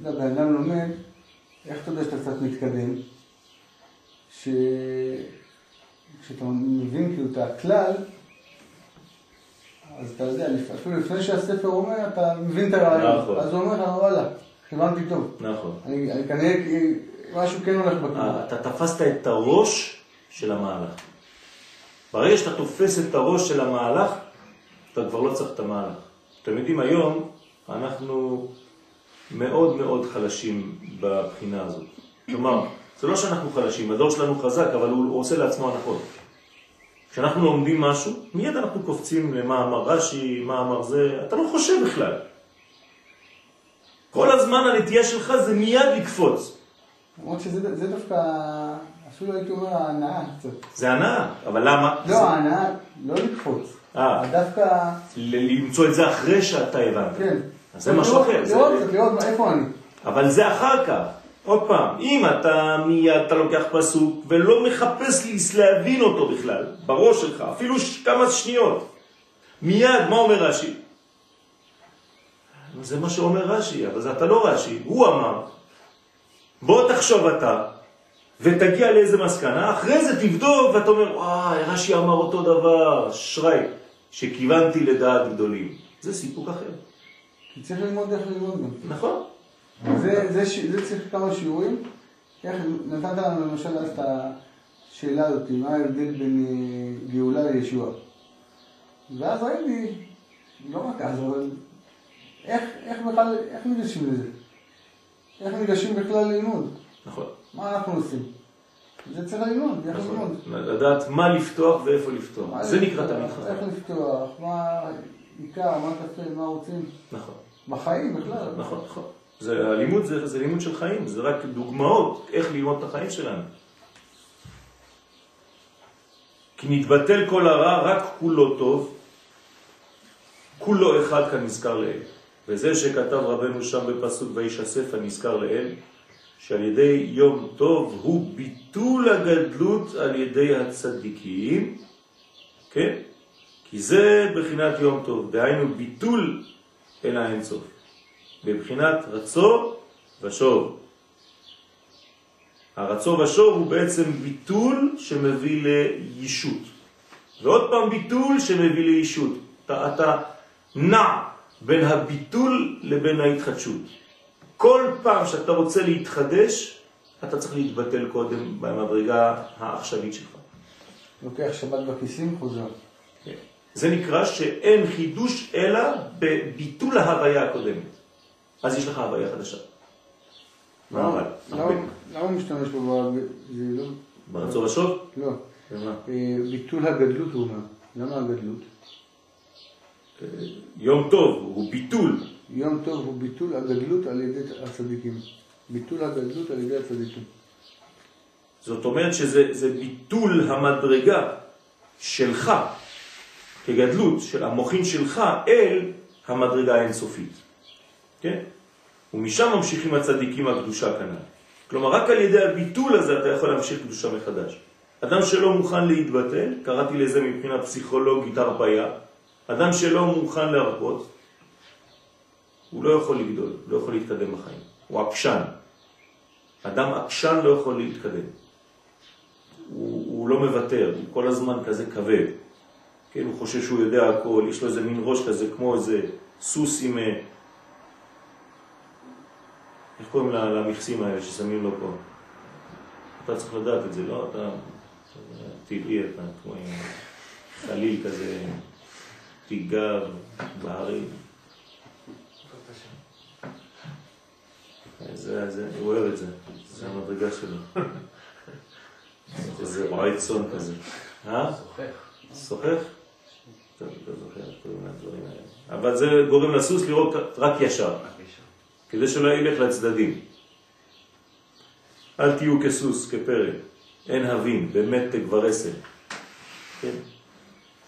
אתה יודע, בן אדם לומד, איך אתה יודע שאתה קצת מתקדם? ש... כשאתה מבין כאילו את הכלל, אז אתה יודע, אפילו לפני שהספר אומר, אתה מבין את הרעיון. נכון. אז הוא אומר לך, וואלה, הבנתי טוב. נכון. אני, אני כנראה, משהו כן הולך בכלל. אה, אתה תפסת את הראש של המהלך. ברגע שאתה תופס את הראש של המהלך, אתה כבר לא צריך את המהלך. אתם יודעים, היום אנחנו מאוד מאוד חלשים בבחינה הזאת. כלומר, זה לא שאנחנו חלשים, הדור שלנו חזק, אבל הוא עושה לעצמו הנחות. כשאנחנו לומדים משהו, מיד אנחנו קופצים למה אמר רש"י, מה אמר זה, אתה לא חושב בכלל. כל הזמן הנטייה שלך זה מיד לקפוץ. למרות שזה דווקא, אפילו הייתי אומר ההנאה קצת. זה הנאה, אבל למה? לא, ההנאה, לא לקפוץ. אה. דווקא... למצוא את זה אחרי שאתה הבנת. כן. אז זה משהו אחר. לראות קצת, לראות איפה אני. אבל זה אחר כך. עוד פעם, אם אתה מיד, אתה לוקח פסוק ולא מחפש להבין אותו בכלל, בראש שלך, אפילו כמה שניות, מיד, מה אומר רש"י? זה מה שאומר רש"י, אבל זה אתה לא רש"י, הוא אמר. בוא תחשוב אתה, ותגיע לאיזה מסקנה, אחרי זה תבדוק ואתה אומר, וואי, רש"י אמר אותו דבר, שרי, שכיוונתי לדעת גדולים. זה סיפוק אחר. כי צריך ללמוד איך ללמוד גם. נכון. זה, זה, זה צריך כמה שיעורים. איך נתת לנו למשל אז את השאלה הזאת, מה ההבדל בין אה, גאולה לישועה. ואז ראיתי, לא רק אז, אבל איך, איך בכלל, איך ניגשים לזה? איך ניגשים בכלל ללמוד? נכון. מה אנחנו עושים? זה צריך ללמוד, יחד נכון. ללמוד. לדעת מה לפתוח ואיפה לפתוח. זה נקרא תלמיד איך חכם. לפתוח, מה עיקר, מה תפקיד, מה רוצים. נכון. בחיים בכלל. נכון, נכון. זה, הלימוד זה, זה לימוד של חיים, זה רק דוגמאות איך ללמוד את החיים שלנו. כי נתבטל כל הרע, רק כולו טוב, כולו אחד כנזכר לאל. וזה שכתב רבנו שם בפסוק וישסף הנזכר לאל, שעל ידי יום טוב הוא ביטול הגדלות על ידי הצדיקים, כן? כי זה בחינת יום טוב, דהיינו ביטול אל האינסוף. בבחינת רצו ושוב. הרצו ושוב הוא בעצם ביטול שמביא לישות. ועוד פעם ביטול שמביא לישות. אתה, אתה נע בין הביטול לבין ההתחדשות. כל פעם שאתה רוצה להתחדש, אתה צריך להתבטל קודם במדרגה העכשווית שלך. לוקח שבת בכיסים, חוזר. זה נקרא שאין חידוש אלא בביטול ההוויה הקודמת. אז יש לך הוויה חדשה. מה אבל? למה- משתמש פה? ב- זה לא... ברצו ושוב? לא. אה, ביטול הגדלות הוא אומר. למה הגדלות? יום טוב הוא ביטול. יום טוב הוא ביטול הגדלות על ידי הצדיקים. ביטול הגדלות על ידי הצדיקים. זאת אומרת שזה זה ביטול המדרגה שלך כגדלות של המוחין שלך אל המדרגה האינסופית. כן? ומשם ממשיכים הצדיקים הקדושה כנ"ל. כלומר, רק על ידי הביטול הזה אתה יכול להמשיך קדושה מחדש. אדם שלא מוכן להתבטל, קראתי לזה מבחינה פסיכולוגית הרפאיה, אדם שלא מוכן להרפות, הוא לא יכול לגדול, לא יכול להתקדם בחיים. הוא עקשן. אדם עקשן לא יכול להתקדם. הוא, הוא לא מוותר, הוא כל הזמן כזה כבד. כן, הוא חושב שהוא יודע הכל, יש לו איזה מין ראש כזה כמו איזה סוס עם... אה, איך קוראים למכסים האלה ששמים לו פה? אתה צריך לדעת את זה, לא? אתה טבעי, אתה כמו עם חליל כזה, תיגר, בהרים. זה, זה, הוא אוהב את זה, זה המדרגה שלו. איזה רועי צאן כזה. אה? לא האלה. אבל זה גורם לסוס לראות רק ישר. כדי שלא ילך לצדדים. אל תהיו כסוס, כפרא, אין הבין, באמת תגברסם. כן?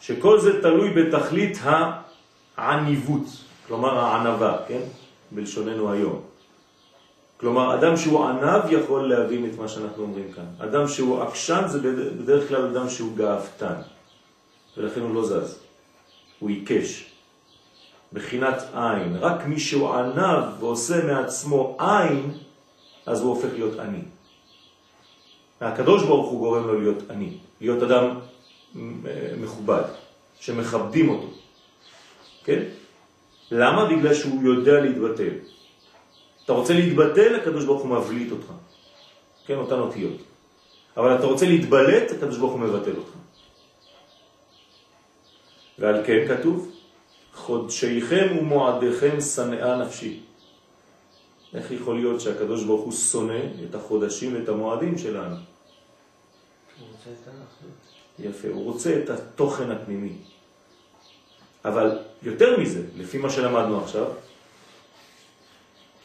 שכל זה תלוי בתכלית העניבות, כלומר הענבה, כן? בלשוננו היום. כלומר, אדם שהוא ענב יכול להבין את מה שאנחנו אומרים כאן. אדם שהוא עקשן זה בד- בדרך כלל אדם שהוא גאוותן, ולכן הוא לא זז, הוא עיקש. בחינת עין. רק מי שהוא ענב ועושה מעצמו עין, אז הוא הופך להיות עני. הקדוש ברוך הוא גורם לו להיות עני, להיות אדם מכובד, שמכבדים אותו. כן? למה? בגלל שהוא יודע להתבטל. אתה רוצה להתבטל, הקדוש ברוך הוא מבליט אותך. כן, אותן אותיות. אבל אתה רוצה להתבלט, הקדוש ברוך הוא מבטל אותך. ועל כן כתוב, חודשיכם ומועדיכם שנאה נפשי. איך יכול להיות שהקדוש ברוך הוא שונא את החודשים ואת המועדים שלנו? הוא רוצה את האחדות. יפה, הוא רוצה את התוכן הפנימי. אבל יותר מזה, לפי מה שלמדנו עכשיו,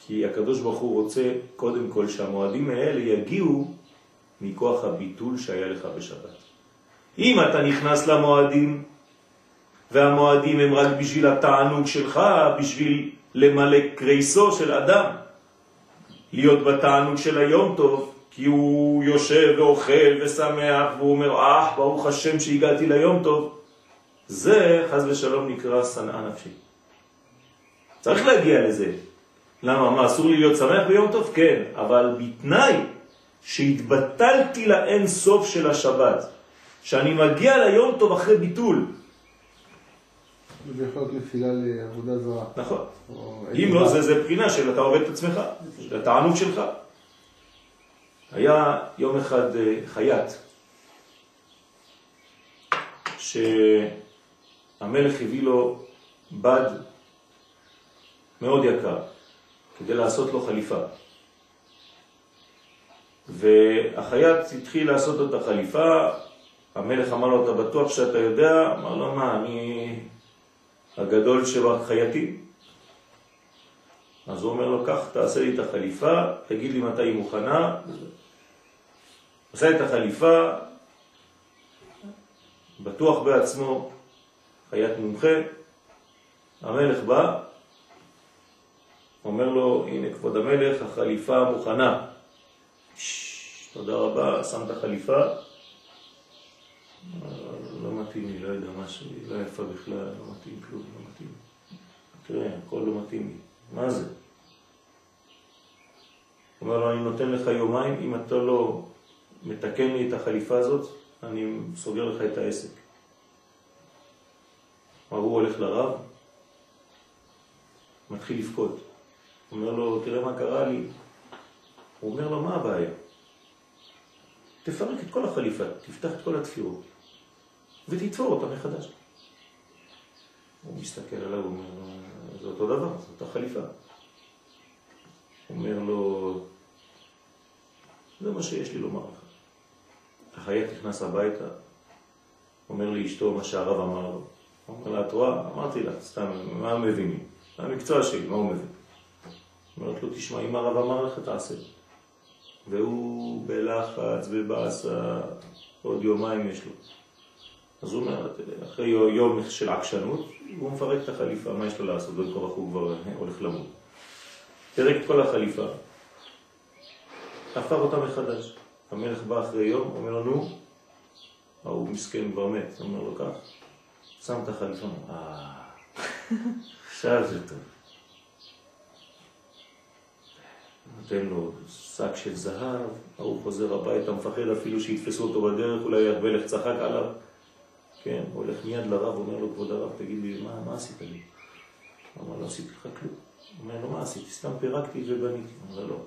כי הקדוש ברוך הוא רוצה קודם כל שהמועדים האלה יגיעו מכוח הביטול שהיה לך בשבת. אם אתה נכנס למועדים, והמועדים הם רק בשביל התענוג שלך, בשביל למלא קרייסו של אדם, להיות בתענוג של היום טוב, כי הוא יושב ואוכל ושמח, והוא אומר, אה, ברוך השם שהגעתי ליום טוב, זה חז ושלום נקרא שנאה נפשי. צריך להגיע לזה. למה? מה, אסור לי להיות שמח ביום טוב? כן, אבל בתנאי שהתבטלתי לאין סוף של השבת, שאני מגיע ליום טוב אחרי ביטול. זה יכול להיות נפילה לעבודה זרה. נכון. אם לא, זה, זה בחינה של אתה עובד את עצמך, של התענוג שלך. היה יום אחד אה, חייט, שהמלך הביא לו בד מאוד יקר, כדי לעשות לו חליפה. והחייט התחיל לעשות את החליפה, המלך אמר לו, אתה בטוח שאתה יודע? אמר לו, מה, אני הגדול שבחייטים. אז הוא אומר לו, קח, תעשה לי את החליפה, תגיד לי מתי היא מוכנה. עשה את החליפה, בטוח בעצמו, חיית מומחה, המלך בא, אומר לו, הנה כבוד המלך, החליפה מוכנה. תודה רבה, שם את החליפה. לא מתאים לי, לא יודע משהו, לא יפה בכלל, לא מתאים כלום, לא מתאים. תראה, הכל לא מתאים לי. מה זה? אומר לו, אני נותן לך יומיים, אם אתה לא מתקן לי את החליפה הזאת, אני סוגר לך את העסק. כלומר, הוא הולך לרב, מתחיל לבכות. אומר לו, תראה מה קרה לי. הוא אומר לו, מה הבעיה? תפרק את כל החליפה, תפתח את כל התפירות ותתפור אותה מחדש. הוא מסתכל עליו, הוא אומר זה אותו דבר, זו אותה חליפה. הוא אומר לו, זה מה שיש לי לומר לך. החייט נכנס הביתה, אומר לאשתו מה שהרב אמר לו. אומר לה, את רואה? אמרתי לה, סתם, מה מבינים? המקצוע שלי, מה הוא מבין? אומרת לו, תשמע, אם הרב אמר לך, תעשה. והוא בלחץ ובאסה, עוד יומיים יש לו. אז הוא אומר, אחרי יום של עקשנות, הוא מפרק את החליפה, מה יש לו לעשות? בין כה הוא כבר הולך למות. פרק את כל החליפה, תפר אותה מחדש. המלך בא אחרי יום, אומר לו, נו, ההוא מסכן כבר מת, אומר לו כך, שם את החליפה, אה, עכשיו זה טוב. נותן לו שק של זהב, ההוא חוזר הביתה, מפחד אפילו שיתפסו אותו בדרך, אולי המלך צחק עליו. כן, הוא הולך מיד לרב, אומר לו, כבוד הרב, תגיד לי, מה, מה עשית לי? הוא אומר, לא עשיתי לך כלום. הוא אומר לו, מה עשיתי? סתם פירקתי ובניתי. הוא אומר, לא.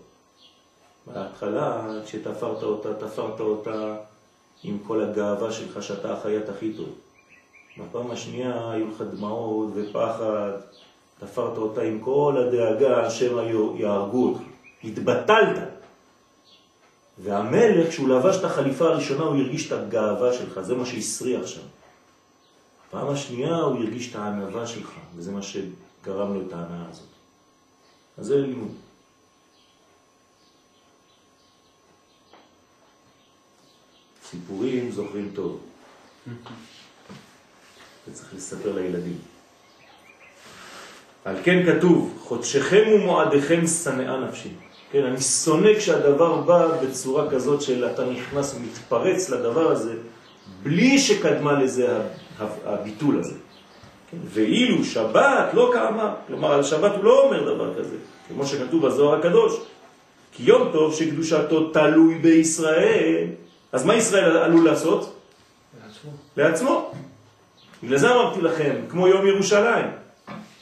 בהתחלה, כשתפרת אותה, תפרת אותה עם כל הגאווה שלך שאתה החייט הכי טוב. בפעם השנייה היו לך דמעות ופחד, תפרת אותה עם כל הדאגה שהם יהרגו אותך. התבטלת. והמלך, כשהוא לבש את החליפה הראשונה, הוא הרגיש את הגאווה שלך, זה מה שהסריח שם. פעם השנייה הוא הרגיש את הענבה שלך, וזה מה שגרם לו את ההנאה הזאת. אז זה לימוד. סיפורים זוכרים טוב. זה צריך לספר לילדים. על כן כתוב, חודשכם ומועדיכם שנאה נפשי. כן, אני שונא כשהדבר בא בצורה כזאת של אתה נכנס ומתפרץ לדבר הזה, בלי שקדמה לזה הביטול הזה. כן? ואילו שבת לא קמה, כלומר על שבת הוא לא אומר דבר כזה, כמו שכתוב בזוהר הקדוש, כי יום טוב שקדושתו תלוי בישראל, אז מה ישראל עלול לעשות? לעצמו. לעצמו. בגלל זה אמרתי לכם, כמו יום ירושלים.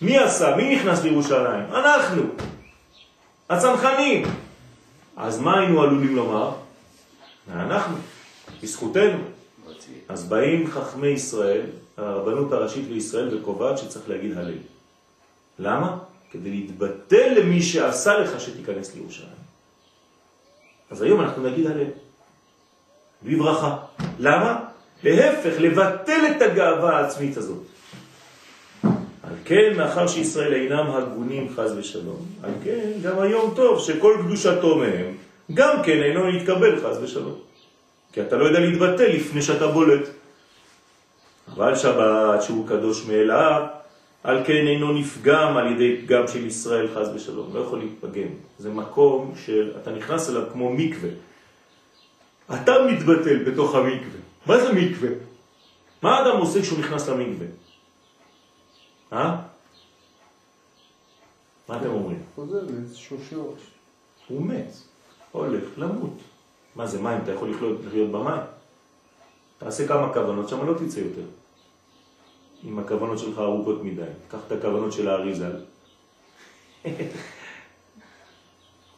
מי עשה? מי נכנס לירושלים? אנחנו. הצנחנים. אז מה היינו עלולים לומר? אנחנו, בזכותנו. אז באים חכמי ישראל, הרבנות הראשית לישראל, וקובעת שצריך להגיד הלל. למה? כדי להתבטל למי שעשה לך שתיכנס לירושלים. אז היום אנחנו נגיד הלל. בברכה. למה? להפך, לבטל את הגאווה העצמית הזאת. על כן, מאחר שישראל אינם הגונים חז ושלום, על כן גם היום טוב שכל קדושתו מהם גם כן אינו להתקבל חז ושלום. כי אתה לא יודע להתבטא לפני שאתה בולט. אבל שבת שהוא קדוש מאליו, על כן אינו נפגם על ידי פגם של ישראל חז ושלום, לא יכול להתפגם. זה מקום שאתה נכנס אליו כמו מקווה. אתה מתבטל בתוך המקווה. מה זה מקווה? מה האדם עושה כשהוא נכנס למקווה? אה? מה אתם אומרים? חוזר לאיזשהו שורש. הוא מת, הולך למות. מה זה מים? אתה יכול לחיות, לחיות במים? תעשה כמה כוונות, שם לא תצא יותר. אם הכוונות שלך ארוכות מדי. קח את הכוונות של האריזל. (laughs)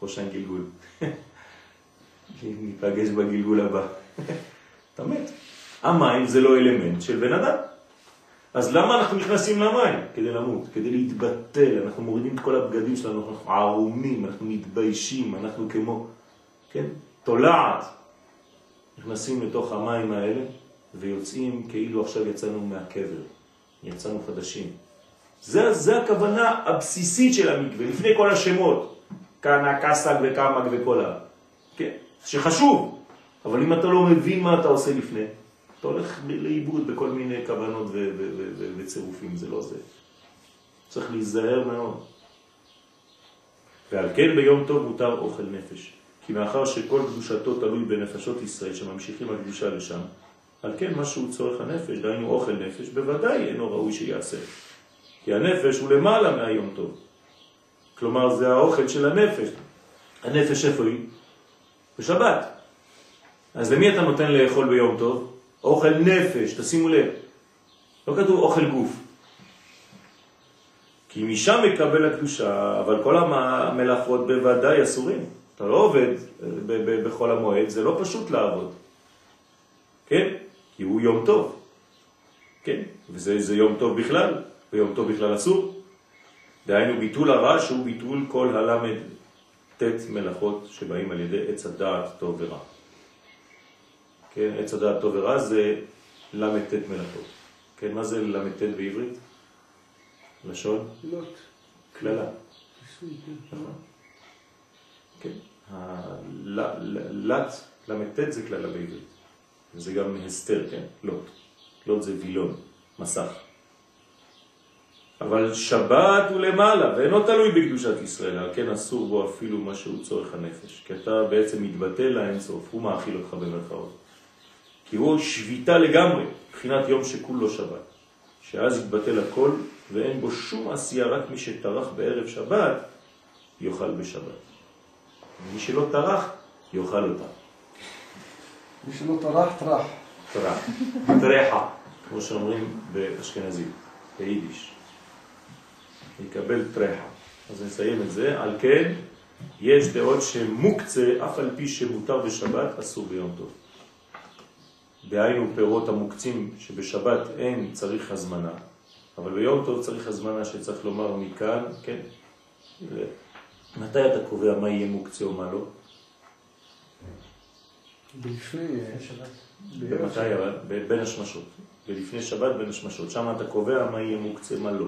חושן גלגול. (laughs) ניפגש בגלגול הבא. אתה מת. המים זה לא אלמנט של בן אדם. אז למה אנחנו נכנסים למים? כדי למות, כדי להתבטל, אנחנו מורידים את כל הבגדים שלנו, אנחנו ערומים, אנחנו מתביישים, אנחנו כמו, כן? תולעת, נכנסים לתוך המים האלה ויוצאים כאילו עכשיו יצאנו מהקבר, יצאנו חדשים. זה, זה הכוונה הבסיסית של המקווה, לפני כל השמות, כנה, קסק וקמק וכל ה... שחשוב, אבל אם אתה לא מבין מה אתה עושה לפני, אתה הולך לאיבוד בכל מיני כוונות וצירופים, זה לא זה. צריך להיזהר מאוד. ועל כן ביום טוב מותר אוכל נפש. כי מאחר שכל קדושתו תלוי בנפשות ישראל שממשיכים הקדושה לשם, על כן מה שהוא צורך הנפש, דהיינו אוכל נפש, בוודאי אינו ראוי שיעשה. כי הנפש הוא למעלה מהיום טוב. כלומר זה האוכל של הנפש. הנפש איפה היא? בשבת. אז למי אתה נותן לאכול ביום טוב? אוכל נפש, תשימו לב. לא כתוב אוכל גוף. כי משם מקבל הקדושה, אבל כל המלאכות בוודאי אסורים. אתה לא עובד אה, בכל המועד, זה לא פשוט לעבוד. כן? כי הוא יום טוב. כן? וזה יום טוב בכלל, ויום טוב בכלל אסור. דהיינו ביטול הרע שהוא ביטול כל הלמד ט' מלאכות שבאים על ידי עץ הדעת טוב ורע. כן, עץ הדעת טוב ורע זה ל"ט מלאכות. כן, מה זה ל"ט בעברית? לשון? לוט. כללה. כן. נכון. כן. ל"ט, ל"ט זה כללה בעברית. וזה גם הסתר, כן? לוט. לוט זה וילון, מסך. אבל שבת הוא למעלה, ואינו תלוי בקדושת ישראל, על כן אסור בו אפילו מה שהוא צורך הנפש. כי אתה בעצם מתבטא לאינסוף, הוא מאכיל אותך במרכאות. כי הוא שביתה לגמרי, מבחינת יום שכולו שבת. שאז יתבטל הכל ואין בו שום עשייה, רק מי שטרח בערב שבת יאכל בשבת. מי שלא טרח, יאכל אותה. מי שלא טרח, טרח. טרח. טרחה, כמו שאומרים באשכנזית, ביידיש. יקבל טרחה. אז נסיים את זה. על כן, יש דעות שמוקצה, אף על פי שמותר בשבת, אסור ביום טוב. דהיינו פירות המוקצים שבשבת אין צריך הזמנה, אבל ביום טוב צריך הזמנה שצריך לומר מכאן, כן? מתי אתה קובע מה יהיה מוקצה או מה לא? בלפני שבת. במתי אבל? בין השמשות. ולפני שבת בין השמשות. שם אתה קובע מה יהיה מוקצה, מה לא.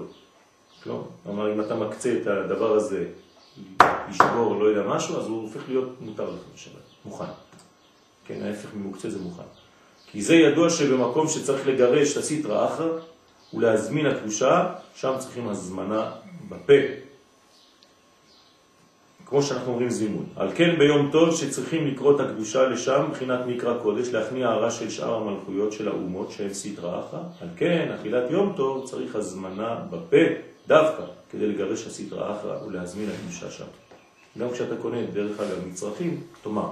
כלומר, אם אתה מקצה את הדבר הזה, לשבור, לא יודע משהו, אז הוא הופך להיות מותר לך בשבת. מוכן. כן, ההפך ממוקצה זה מוכן. כי זה ידוע שבמקום שצריך לגרש את הסטרא אחרא ולהזמין הקדושה, שם צריכים הזמנה בפה. כמו שאנחנו אומרים זימון. על כן ביום טוב שצריכים לקרוא את הקדושה לשם, מבחינת מקרא קודש, להכניע הערה של שאר המלכויות של האומות שהן סטרא אחרא. על כן, אכילת יום טוב צריך הזמנה בפה, דווקא, כדי לגרש הסטרא אחרא ולהזמין הקדושה שם. גם כשאתה קונה דרך אגב מצרכים, תאמר,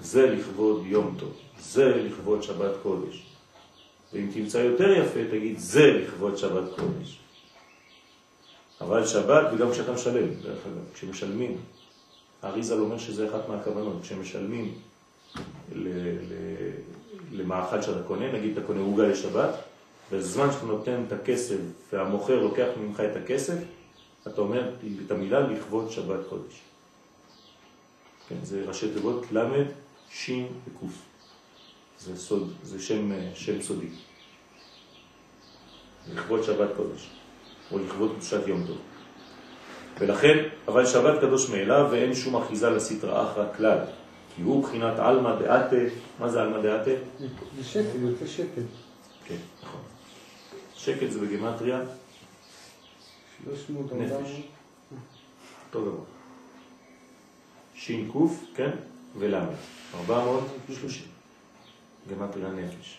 זה לכבוד יום טוב. זה לכבוד שבת קודש. ואם תמצא יותר יפה, תגיד זה לכבוד שבת קודש. אבל שבת, וגם כשאתה משלם, דרך אגב, כשמשלמים, האריזל אומר שזה אחת מהכוונות, כשמשלמים למאכל שאתה קונה, נגיד אתה קונה עוגה לשבת, בזמן שאתה נותן את הכסף והמוכר לוקח ממך את הכסף, אתה אומר את המילה לכבוד שבת קודש. כן, זה ראשי תיבות למד, שין וקוף. זה סוד, זה שם, שם סודי. לכבוד שבת קודש, או לכבוד קדושת יום טוב. ולכן, אבל שבת קדוש מאליו ואין שום אחיזה לסטרא אחרא כלל, כי הוא בחינת אלמא דעתה, מה זה אלמא דעתה? זה שקל, יוצא שקל. כן, נכון. שקל זה בגימטריה? 300, נפש. אותו דבר. שין קוף, כן? ולמד. 430. גמטריה נפש.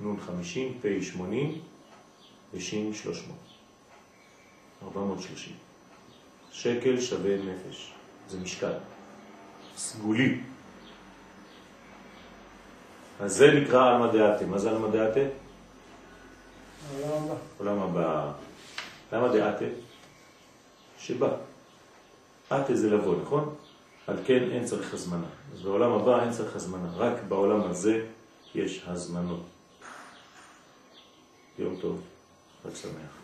נון 50, פ' 80 ושין 300. 430. שקל שווה נפש. זה משקל. סגולי. אז זה נקרא אלמא דעתה. מה זה אלמא דעתה? הבא. עולם הבא. למה דעתה? שבא. עתה זה לבוא, נכון? על כן אין צריך הזמנה. אז בעולם הבא אין צריך הזמנה. רק בעולם הזה יש הזמנות. יום טוב, חג שמח.